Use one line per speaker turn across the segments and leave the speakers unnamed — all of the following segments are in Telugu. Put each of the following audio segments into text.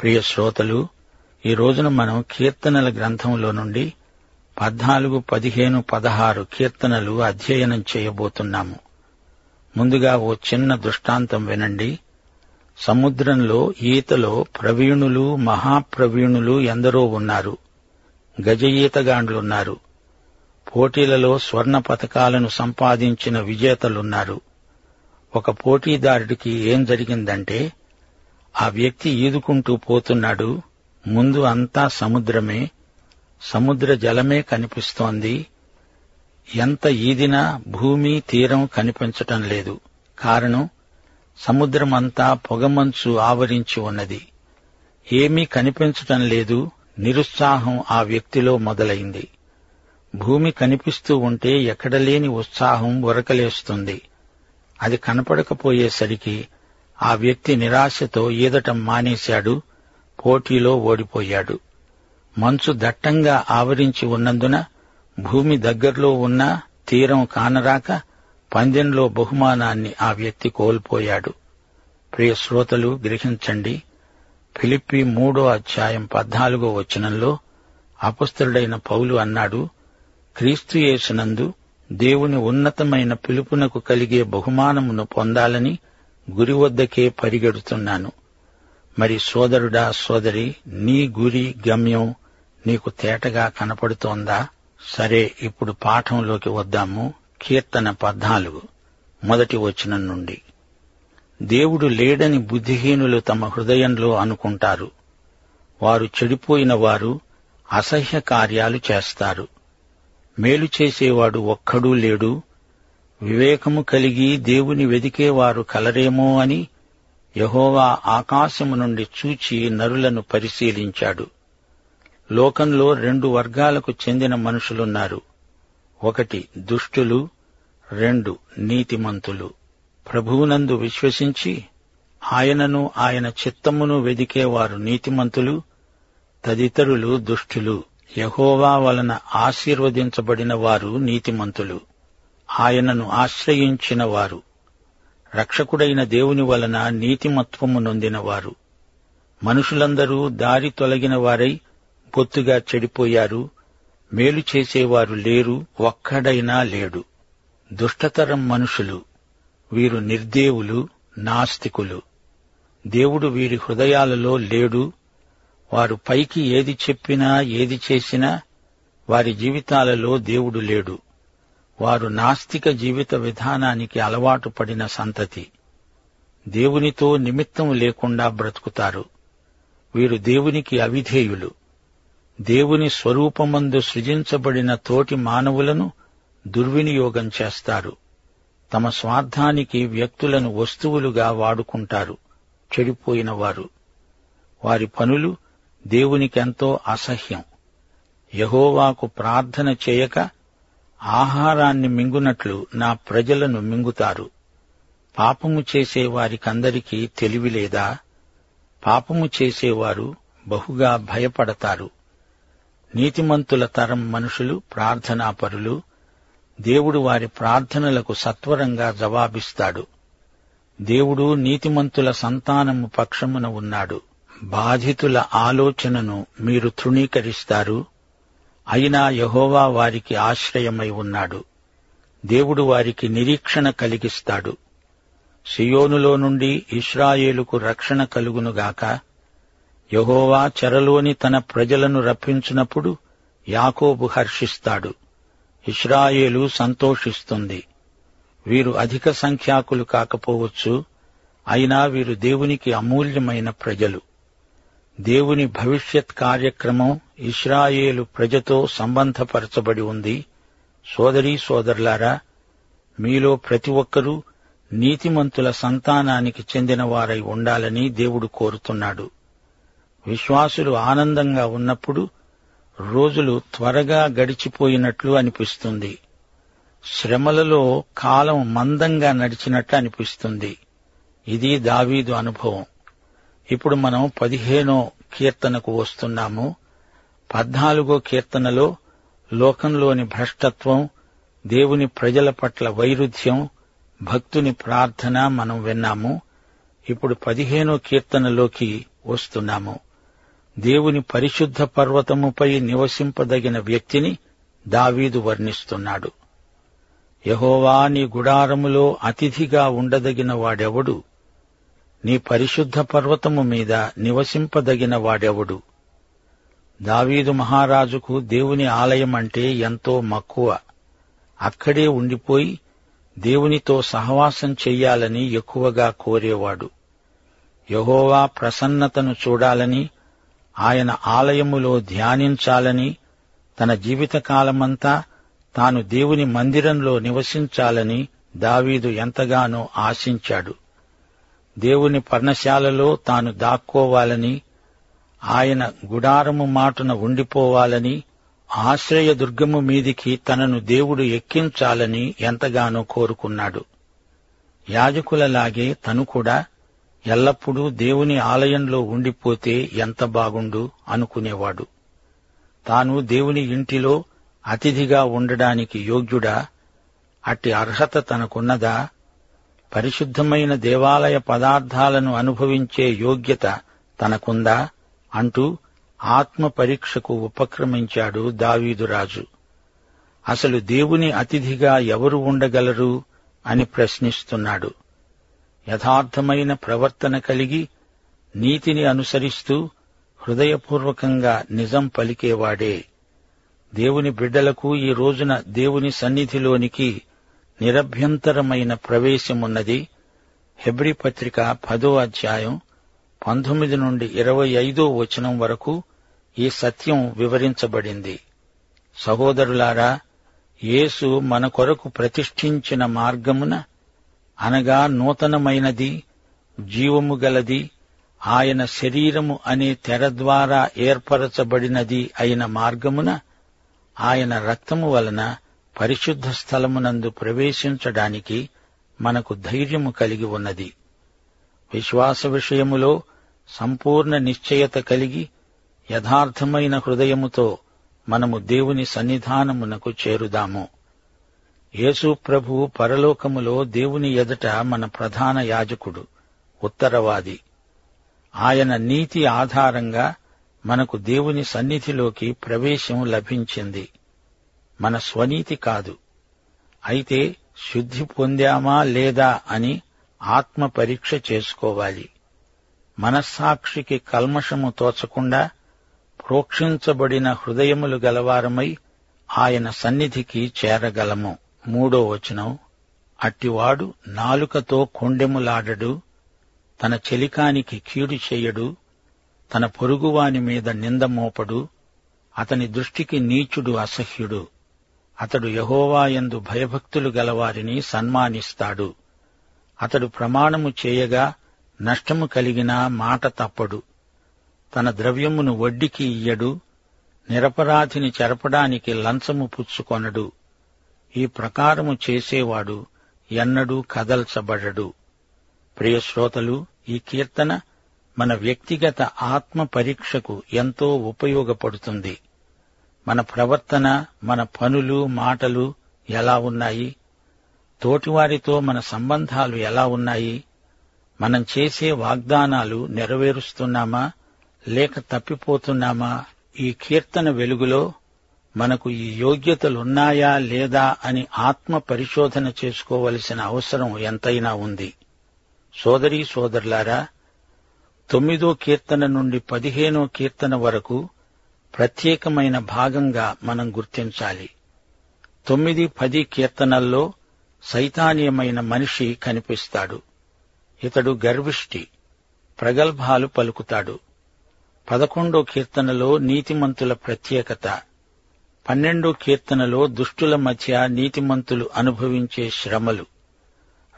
ప్రియ శ్రోతలు ఈ రోజున మనం కీర్తనల గ్రంథంలో నుండి పద్నాలుగు పదిహేను పదహారు కీర్తనలు అధ్యయనం చేయబోతున్నాము. ముందుగా ఓ చిన్న దృష్టాంతం వినండి. సముద్రంలో ఈతలో ప్రవీణులు మహాప్రవీణులు ఎందరో ఉన్నారు. గజ ఈతగాండ్లున్నారు పోటీలలో స్వర్ణ పతకాలను సంపాదించిన విజేతలున్నారు. ఒక పోటీదారుడికి ఏం జరిగిందంటే ఆ వ్యక్తి ఈదుకుంటూ పోతున్నాడు. ముందు అంతా సముద్రమే సముద్ర జలమే కనిపిస్తోంది. ఎంత ఈదినా భూమి తీరం కనిపించటం లేదు. కారణం సముద్రమంతా పొగమంచు ఆవరించి ఉన్నది. ఏమీ కనిపించటం లేదు. నిరుత్సాహం ఆ వ్యక్తిలో మొదలైంది. భూమి కనిపిస్తూ ఉంటే ఎక్కడలేని ఉత్సాహం ఉరకలేస్తుంది. అది కనపడకపోయేసరికి ఆ వ్యక్తి నిరాశతో ఈదటం మానేశాడు పోటీలో ఓడిపోయాడు. మంచు దట్టంగా ఆవరించి ఉన్నందున భూమి దగ్గరలో ఉన్న తీరం కానరాక పందెంలో బహుమానాన్ని ఆ వ్యక్తి కోల్పోయాడు. ప్రియ శ్రోతలు గ్రహించండి. ఫిలిప్పి మూడో అధ్యాయం పద్నాలుగో వచనంలో అపస్తుడైన పౌలు అన్నాడు క్రీస్తు యేసునందు దేవుని ఉన్నతమైన పిలుపునకు కలిగే బహుమానమును పొందాలని గురి వద్దకే పరిగెడుతున్నాను. మరి సోదరుడా సోదరి నీ గురి గమ్యం నీకు తేటగా కనపడుతోందా? సరే ఇప్పుడు పాఠంలోకి వద్దాము. కీర్తన పద్నాలుగు మొదటి వచనం నుండి. దేవుడు లేడని బుద్ధిహీనులు తమ హృదయంలో అనుకుంటారు. వారు చెడిపోయిన వారు అసహ్య కార్యాలు చేస్తారు. మేలు చేసేవాడు ఒక్కడూ లేడు. వివేకము కలిగి దేవుని వెదికేవారు కలరేమో అని యహోవా ఆకాశము నుండి చూచి నరులను పరిశీలించాడు. లోకంలో రెండు వర్గాలకు చెందిన మనుషులున్నారు. ఒకటి దుష్టులు రెండు నీతిమంతులు. ప్రభువునందు విశ్వసించి ఆయనను ఆయన చిత్తమును వెదికేవారు నీతిమంతులు తదితరులు దుష్టులు. యహోవా వలన ఆశీర్వదించబడిన వారు నీతిమంతులు. ఆయనను ఆశ్రయించినవారు. రక్షకుడైన దేవుని వలన నీతిమత్వము నొందినవారు. మనుషులందరూ దారి తొలగిన వారై బొత్తుగా చెడిపోయారు. మేలు చేసేవారు లేరు ఒక్కడైనా లేడు. దుష్టతరం మనుషులు వీరు నిర్దేవులు నాస్తికులు. దేవుడు వీరి హృదయాలలో లేడు. వారు పైకి ఏది చెప్పినా ఏది చేసినా వారి జీవితాలలో దేవుడు లేడు. వారు నాస్తిక జీవిత విధానానికి అలవాటు పడిన సంతతి. దేవునితో నిమిత్తం లేకుండా బ్రతుకుతారు. వీరు దేవునికి అవిధేయులు. దేవుని స్వరూపమందు సృజించబడిన తోటి మానవులను దుర్వినియోగం చేస్తారు. తమ స్వార్థానికి వ్యక్తులను వస్తువులుగా వాడుకుంటారు. చెడిపోయిన వారు. వారి పనులు దేవునికెంతో అసహ్యం. యహోవాకు ప్రార్థన చేయక ఆహారాన్ని మింగునట్లు నా ప్రజలను మింగుతారు. పాపము చేసే వారికందరికీ తెలివిలేదా పాపము చేసేవారు బహుగా భయపడతారు. నీతిమంతుల తరం మనుషులు ప్రార్థనాపరులు దేవుడు వారి ప్రార్థనలకు సత్వరంగా జవాబిస్తాడు. దేవుడు నీతిమంతుల సంతానము పక్షమున ఉన్నాడు. బాధితుల ఆలోచనను మీరు తృణీకరిస్తారు. అయినా యహోవా వారికి ఆశ్రయమై ఉన్నాడు. దేవుడు వారికి నిరీక్షణ కలిగిస్తాడు. సియోనులో నుండి ఇస్రాయేలుకు రక్షణ కలుగునుగాక యహోవా చెరలోని తన ప్రజలను రప్పించినప్పుడు యాకోబు హర్షిస్తాడు. ఇస్రాయేలు సంతోషిస్తుంది. వీరు అధిక సంఖ్యాకులు కాకపోవచ్చు. అయినా వీరు దేవునికి అమూల్యమైన ప్రజలు. దేవుని భవిష్యత్ కార్యక్రమం ఇస్రాయేలు ప్రజతో సంబంధపరచబడి ఉంది. సోదరీ సోదరులారా మీలో ప్రతి ఒక్కరూ నీతిమంతుల సంతానానికి చెందిన వారై ఉండాలని దేవుడు కోరుతున్నాడు. విశ్వాసులు ఆనందంగా ఉన్నప్పుడు రోజులు త్వరగా గడిచిపోయినట్లు అనిపిస్తుంది. శ్రమలలో కాలం మందంగా నడిచినట్లు అనిపిస్తుంది. ఇది దావీదు అనుభవం. ఇప్పుడు మనం పదిహేనో కీర్తనకు వస్తున్నాము. పద్నాలుగో కీర్తనలో లోకంలోని భ్రష్టత్వం దేవుని ప్రజల పట్ల వైరుధ్యం భక్తుని ప్రార్థన మనం విన్నాము. ఇప్పుడు పదిహేనో కీర్తనలోకి వస్తున్నాము. దేవుని పరిశుద్ధ పర్వతముపై నివసింపదగిన వ్యక్తిని దావీదు వర్ణిస్తున్నాడు. యహోవా నీ గుడారములో అతిథిగా ఉండదగిన వాడెవడు? నీ పరిశుద్ధ పర్వతము మీద నివసింపదగిన వాడెవడు? దావీదు మహారాజుకు దేవుని ఆలయం అంటే ఎంతో మక్కువ. అక్కడే ఉండిపోయి దేవునితో సహవాసం చెయ్యాలని ఎక్కువగా కోరేవాడు. యహోవా ప్రసన్నతను చూడాలని ఆయన ఆలయములో ధ్యానించాలని తన జీవితకాలమంతా తాను దేవుని మందిరంలో నివసించాలని దావీదు ఎంతగానో ఆశించాడు. దేవుని పర్ణశాలలో తాను దాక్కోవాలని ఆయన గుడారము మాటున ఉండిపోవాలని ఆశ్రయదుర్గము మీదికి తనను దేవుడు ఎక్కించాలని ఎంతగానో కోరుకున్నాడు. యాజకులలాగే తను కూడా ఎల్లప్పుడూ దేవుని ఆలయంలో ఉండిపోతే ఎంత బాగుండు అనుకునేవాడు. తాను దేవుని ఇంటిలో అతిథిగా ఉండడానికి యోగ్యుడా? అట్టి అర్హత తనకున్నదా? పరిశుద్ధమైన దేవాలయ పదార్థాలను అనుభవించే యోగ్యత తనకుందా? అంటూ ఆత్మ పరీక్షకు ఉపక్రమించాడు దావీదురాజు అసలు దేవుని అతిథిగా ఎవరు ఉండగలరు అని ప్రశ్నిస్తున్నాడు. యథార్థమైన ప్రవర్తన కలిగి నీతిని అనుసరిస్తూ హృదయపూర్వకంగా నిజం పలికేవాడే. దేవుని బిడ్డలకు ఈ రోజున దేవుని సన్నిధిలోనికి నిరభ్యంతరమైన ప్రవేశమున్నది. హెబ్రి పత్రిక పదో అధ్యాయం పంతొమ్మిది నుండి ఇరవై ఐదో వచనం వరకు ఈ సత్యం వివరించబడింది. సహోదరులారా యేసు మన కొరకు ప్రతిష్ఠించిన మార్గమున అనగా నూతనమైనది జీవము గలది ఆయన శరీరము అనే తెర ద్వారా ఏర్పరచబడినది అయిన మార్గమున ఆయన రక్తము వలన పరిశుద్ధ స్థలమునందు ప్రవేశించడానికి మనకు ధైర్యము కలిగి ఉన్నది. విశ్వాస విషయములో సంపూర్ణ నిశ్చయత కలిగి యథార్థమైన హృదయముతో మనము దేవుని సన్నిధానమునకు చేరుదాము. యేసు ప్రభువు పరలోకములో దేవుని ఎదుట మన ప్రధాన యాజకుడు ఉత్తరవాది. ఆయన నీతి ఆధారంగా మనకు దేవుని సన్నిధిలోకి ప్రవేశం లభించింది. మన స్వనీతి కాదు. అయితే శుద్ధి పొందామా లేదా అని ఆత్మ పరీక్ష చేసుకోవాలి. మనస్సాక్షికి కల్మషము తోచకుండా ప్రోక్షించబడిన హృదయములు గలవారమై ఆయన సన్నిధికి చేరగలము. మూడో వచనం. అట్టివాడు నాలుకతో కొండెములాడడు తన చెలికానికి కీడు చెయ్యడు తన పొరుగువాని మీద నింద మోపడు అతని దృష్టికి నీచుడు అసహ్యుడు. అతడు యహోవాయందు భయభక్తులు గలవారిని సన్మానిస్తాడు. అతడు ప్రమాణము చేయగా నష్టము కలిగినా మాట తప్పడు. తన ద్రవ్యమును వడ్డీకి ఇయ్యడు నిరపరాధిని చెరపడానికి లంచము పుచ్చుకొనడు. ఈ ప్రకారము చేసేవాడు ఎన్నడూ కదల్చబడడు. ప్రియశ్రోతలు ఈ కీర్తన మన వ్యక్తిగత ఆత్మ పరీక్షకు ఎంతో ఉపయోగపడుతుంది. మన ప్రవర్తన మన పనులు మాటలు ఎలా ఉన్నాయి? తోటివారితో మన సంబంధాలు ఎలా ఉన్నాయి? మనం చేసే వాగ్దానాలు నెరవేరుస్తున్నామా? లేక తప్పిపోతున్నామా? ఈ కీర్తన వెలుగులో మనకు ఈ యోగ్యతలున్నాయా లేదా అని ఆత్మ పరిశోధన చేసుకోవలసిన అవసరం ఎంతైనా ఉంది. సోదరీ సోదరులారా తొమ్మిదో కీర్తన నుండి పదిహేనో కీర్తన వరకు ప్రత్యేకమైన భాగంగా మనం గుర్తించాలి. తొమ్మిది పది కీర్తనల్లో సైతానీయమైన మనిషి కనిపిస్తాడు. ఇతడు గర్విష్టి ప్రగల్భాలు పలుకుతాడు. పదకొండో కీర్తనలో నీతిమంతుల ప్రత్యేకత పన్నెండో కీర్తనలో దుష్టుల మధ్య నీతిమంతులు అనుభవించే శ్రమలు.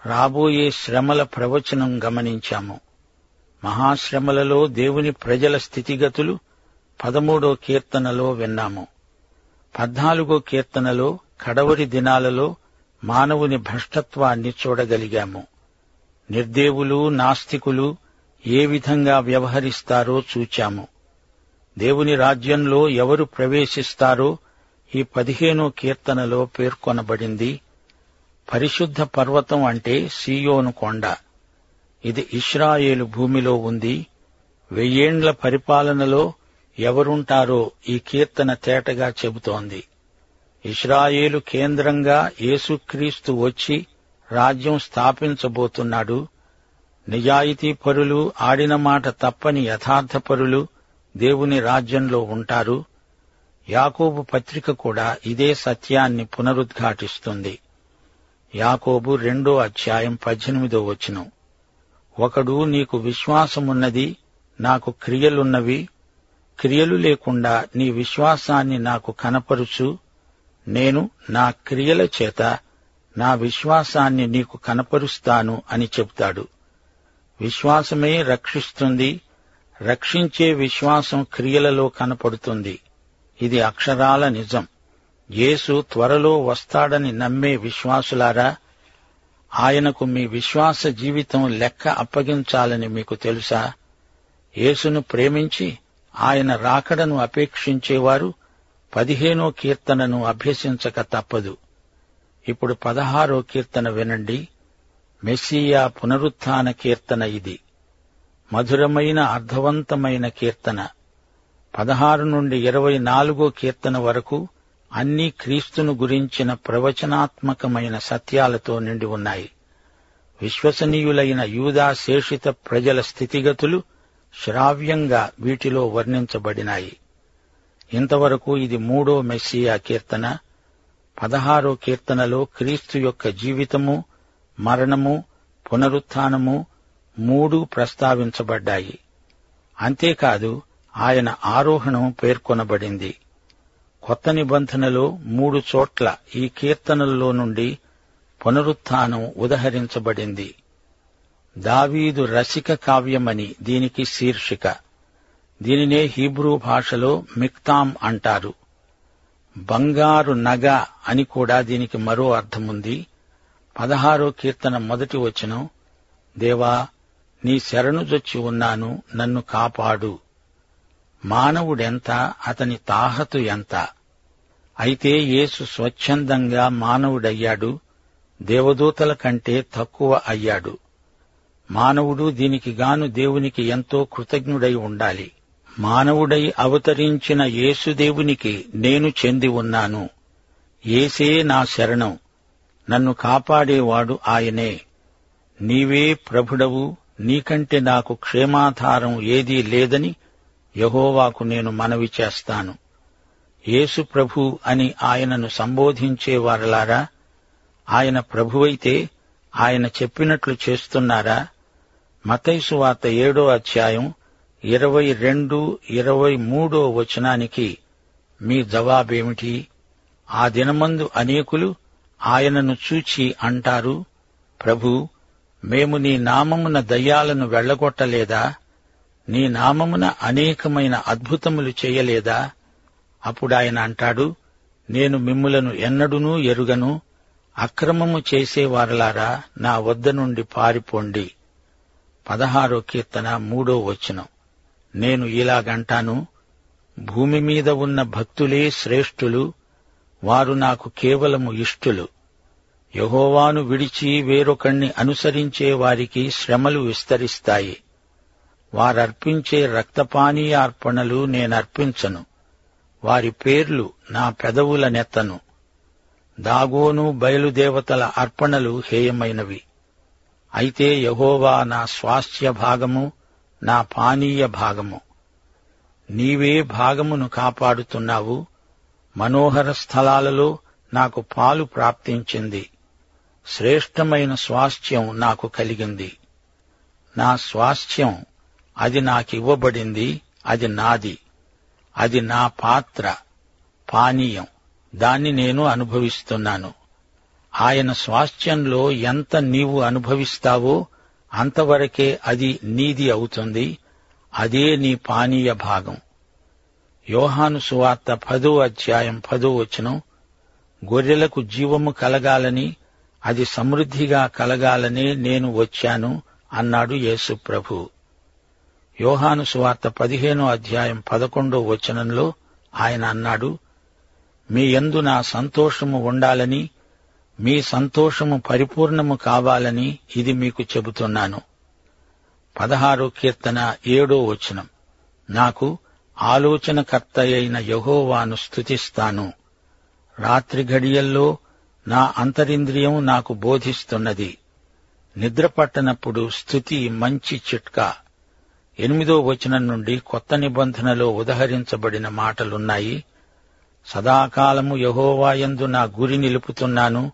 రాబోయే శ్రమల ప్రవచనం గమనించాము. మహాశ్రమలలో దేవుని ప్రజల స్థితిగతులు పదమూడో కీర్తనలో విన్నాము. పద్నాలుగో కీర్తనలో కడవరి దినాలలో మానవుని భ్రష్టత్వాన్ని చూడగలిగాము. నిర్దేవులు నాస్తికులు ఏ విధంగా వ్యవహరిస్తారో చూచాము. దేవుని రాజ్యంలో ఎవరు ప్రవేశిస్తారో ఈ పదిహేనో కీర్తనలో పేర్కొనబడింది. పరిశుద్ధ పర్వతం అంటే సీయోను కొండ. ఇది ఇస్రాయేలు భూమిలో ఉంది. వెయ్యేండ్ల పరిపాలనలో ఎవరుంటారో ఈ కీర్తన తేటగా చెబుతోంది. ఇస్రాయేలు కేంద్రంగా యేసుక్రీస్తు వచ్చి రాజ్యం స్థాపించబోతున్నాడు. నిజాయితీ పరులు ఆడిన మాట తప్పని యథార్థపరులు దేవుని రాజ్యంలో ఉంటారు. యాకోబు పత్రిక కూడా ఇదే సత్యాన్ని పునరుద్ఘాటిస్తుంది. యాకోబు రెండో అధ్యాయం పద్దెనిమిదో వచనం. ఒకడు నీకు విశ్వాసమున్నది నాకు క్రియలున్నవి క్రియలు లేకుండా నీ విశ్వాసాన్ని నాకు కనపరుచు. నేను నా క్రియల చేత నా విశ్వాసాన్ని నీకు కనపరుస్తాను అని చెబుతాడు. విశ్వాసమే రక్షిస్తుంది. రక్షించే విశ్వాసం క్రియలలో కనపడుతుంది. ఇది అక్షరాల నిజం. యేసు త్వరలో వస్తాడని నమ్మే విశ్వాసులారా ఆయనకు మీ విశ్వాస జీవితం లెక్క అప్పగించాలని మీకు తెలుసా? యేసును ప్రేమించి ఆయన రాకడను అపేక్షించేవారు పదిహేనో కీర్తనను అభ్యసించక తప్పదు. ఇప్పుడు పదహారో కీర్తన వినండి. మెస్సియా పునరుత్న కీర్తన ఇది. మధురమైన అర్థవంతమైన కీర్తన. పదహారు నుండి ఇరవై నాలుగో కీర్తన వరకు అన్ని క్రీస్తును గురించిన ప్రవచనాత్మకమైన సత్యాలతో నిండి ఉన్నాయి. విశ్వసనీయులైన యూదా శేషిత ప్రజల స్థితిగతులు శ్రావ్యంగా వీటిలో వర్ణించబడినాయి. ఇంతవరకు ఇది మూడో మెస్సియా కీర్తన పదహారో కీర్తనలో క్రీస్తు యొక్క జీవితము మరణము పునరుత్థానము మూడు ప్రస్తావించబడ్డాయి. అంతేకాదు ఆయన ఆరోహణం పేర్కొనబడింది. కొత్త నిబంధనలో మూడు చోట్ల ఈ కీర్తనల్లో నుండి పునరుత్నం ఉదహరించబడింది. దావీదు రసిక కావ్యమని దీనికి శీర్షిక. దీనినే హీబ్రూ భాషలో మిక్తాం అంటారు. బంగారు నగ అని కూడా దీనికి మరో అర్థముంది. పదహారో కీర్తన మొదటి వచనం దేవా నీ శరణుజొచ్చి ఉన్నాను నన్ను కాపాడు. మానవుడెంత అతని తాహతు ఎంత? అయితే యేసు స్వచ్ఛందంగా మానవుడయ్యాడు దేవదూతల కంటే తక్కువ అయ్యాడు. మానవుడు దీనికి గాను దేవునికి ఎంతో కృతజ్ఞుడై ఉండాలి. మానవుడై అవతరించిన యేసుదేవునికి నేను చెంది ఉన్నాను. ఏసే నా శరణం. నన్ను కాపాడేవాడు ఆయనే. నీవే ప్రభుడవు నీకంటే నాకు క్షేమాధారం ఏదీ లేదని యహోవాకు నేను మనవి చేస్తాను. యేసు ప్రభు అని ఆయనను సంబోధించేవారలారా? ఆయన ప్రభువైతే ఆయన చెప్పినట్లు చేస్తున్నారా? మతైసు వార్త ఏడో అధ్యాయం ఇరవై రెండు ఇరవై మూడో వచనానికి మీ జవాబేమిటి? ఆ దినమందు అనేకులు ఆయనను చూచి అంటారు ప్రభు మేము నీ నామమున దయ్యాలను వెళ్ళగొట్టలేదా నీ నామమున అనేకమైన అద్భుతములు చేయలేదా? అప్పుడు ఆయన అంటాడు నేను మిమ్ములను ఎన్నడునూ ఎరుగను. అక్రమము చేసేవారలారా నా వద్ద నుండి పారిపోండి. పదహారో కీర్తన మూడో వచనం. నేను ఇలాగంటాను భూమి మీద ఉన్న భక్తులే శ్రేష్ఠులు వారు నాకు కేవలము ఇష్టులు. యహోవాను విడిచి వేరొకణ్ణి అనుసరించే వారికి శ్రమలు విస్తరిస్తాయి. వారర్పించే రక్తపానీయార్పణలు నేనర్పించను. వారి పేర్లు నా పెదవుల నెత్తను దాగోను బయలుదేవతల అర్పణలు హేయమైనవి. అయితే యహోవా నా స్వాస్థ్య భాగము నా పానీయ భాగము. నీవే భాగమును కాపాడుతున్నావు మనోహర స్థలాలలో నాకు పాలు ప్రాప్తించింది శ్రేష్టమైన స్వాస్థ్యం నాకు కలిగింది. నా స్వాస్థ్యం అది నాకివ్వబడింది అది నాది. అది నా పాత్ర పానీయం దాన్ని నేను అనుభవిస్తున్నాను. ఆయన స్వాస్థ్యంలో ఎంత నీవు అనుభవిస్తావో అంతవరకే అది నీది అవుతుంది. అదే నీ పానీయ భాగం. యోహాను సువార్త పదో అధ్యాయం పదో వచనం గొర్రెలకు జీవము కలగాలని అది సమృద్ధిగా కలగాలనే నేను వచ్చాను అన్నాడు యేసు ప్రభు. యోహాను సువార్త పదిహేనో అధ్యాయం పదకొండో వచనంలో ఆయన అన్నాడు మీ యందు నా సంతోషము ఉండాలని మీ సంతోషము పరిపూర్ణము కావాలని ఇది మీకు చెబుతున్నాను. పదహారో కీర్తన ఏడో వచనం. నాకు ఆలోచనకర్త అయిన యహోవాను స్థుతిస్తాను రాత్రి ఘడియల్లో నా అంతరింద్రియం నాకు బోధిస్తున్నది. నిద్రపట్టనప్పుడు స్థుతి మంచి చిట్కా. ఎనిమిదో వచనం నుండి కొత్త నిబంధనలో ఉదహరించబడిన మాటలున్నాయి. సదాకాలము యహోవాయందు నా గురి నిలుపుతున్నాను.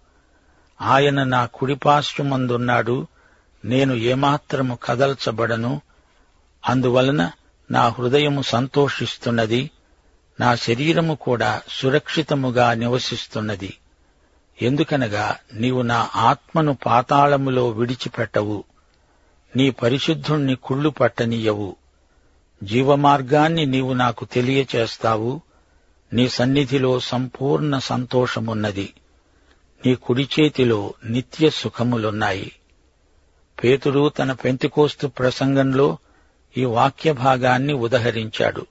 ఆయన నా కుడిపార్శ్వమందున్నాడు నేను ఏమాత్రము కదల్చబడను అందువలన నా హృదయము సంతోషిస్తున్నది నా శరీరము కూడా సురక్షితముగా నివసిస్తున్నది. ఎందుకనగా నీవు నా ఆత్మను పాతాళములో విడిచిపెట్టవు నీ పరిశుద్ధుణ్ణి కుళ్ళు పట్టనీయవు. జీవమార్గాన్ని నీవు నాకు తెలియచేస్తావు నీ సన్నిధిలో సంపూర్ణ సంతోషమున్నది. నీ కుడి చేతిలో నిత్య సుఖములున్నాయి. పేతుడు తన పెంతికోస్తు ప్రసంగంలో ఈ వాక్య భాగాన్ని ఉదహరించాడు.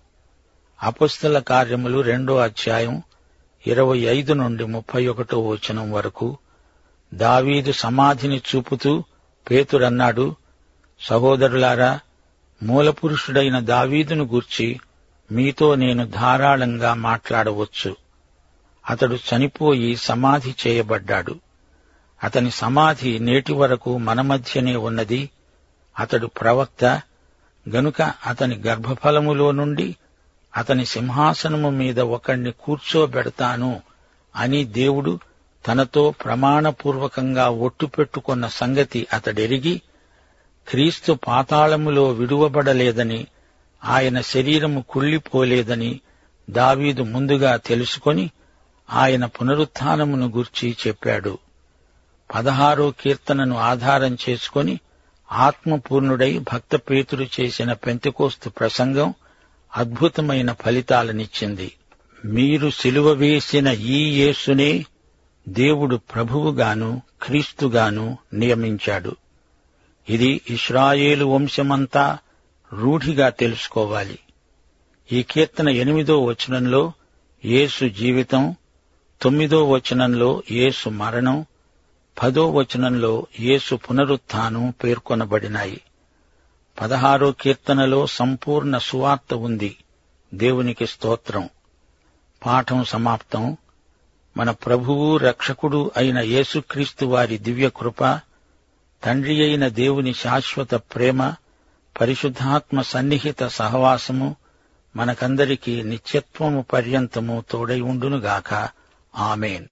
అపుస్తల కార్యములు రెండో అధ్యాయం ఇరవై ఐదు నుండి ముప్పై ఒకటో వచనం వరకు దావీదు సమాధిని చూపుతూ పేతురన్నాడు సహోదరులారా మూలపురుషుడైన దావీదును గూర్చి మీతో నేను ధారాళంగా మాట్లాడవచ్చు. అతడు చనిపోయి సమాధి చేయబడ్డాడు. అతని సమాధి నేటి వరకు మన మధ్యనే ఉన్నది. అతడు ప్రవక్త. గనుక అతని గర్భఫలములో నుండి అతని సింహాసనము మీద ఒకణ్ణి కూర్చోబెడతాను అని దేవుడు తనతో ప్రమాణపూర్వకంగా ఒట్టు పెట్టుకున్న సంగతి అతడెరిగి క్రీస్తు పాతాళములో విడువబడలేదని ఆయన శరీరము కుళ్ళిపోలేదని దావీదు ముందుగా తెలుసుకొని ఆయన పునరుత్నమును గుర్చి చెప్పాడు. పదహారో కీర్తనను ఆధారం చేసుకొని ఆత్మపూర్ణుడై భక్త పేతుడు చేసిన పెంతకోస్తు ప్రసంగం అద్భుతమైన ఫలితాలనిచ్చింది. మీరు సిలువ వేసిన ఈ యేసునే దేవుడు ప్రభువుగాను క్రీస్తుగాను నియమించాడు. ఇది ఇస్రాయేలు వంశమంతా రూఢిగా తెలుసుకోవాలి. ఈ కీర్తన ఎనిమిదో వచనంలో యేసు జీవితం తొమ్మిదో వచనంలో యేసు మరణం పదో వచనంలో యేసు పునరుత్థానం పేర్కొనబడినాయి. పదహారో కీర్తనలో సంపూర్ణ సువార్త ఉంది. దేవునికి స్తోత్రం. పాఠం సమాప్తం. మన ప్రభువు రక్షకుడు అయిన యేసుక్రీస్తు వారి దివ్య కృప తండ్రి అయిన దేవుని శాశ్వత ప్రేమ పరిశుద్ధాత్మ సన్నిహిత సహవాసము మనకందరికీ నిత్యత్వము పర్యంతము తోడై ఉండునుగాక. Amen.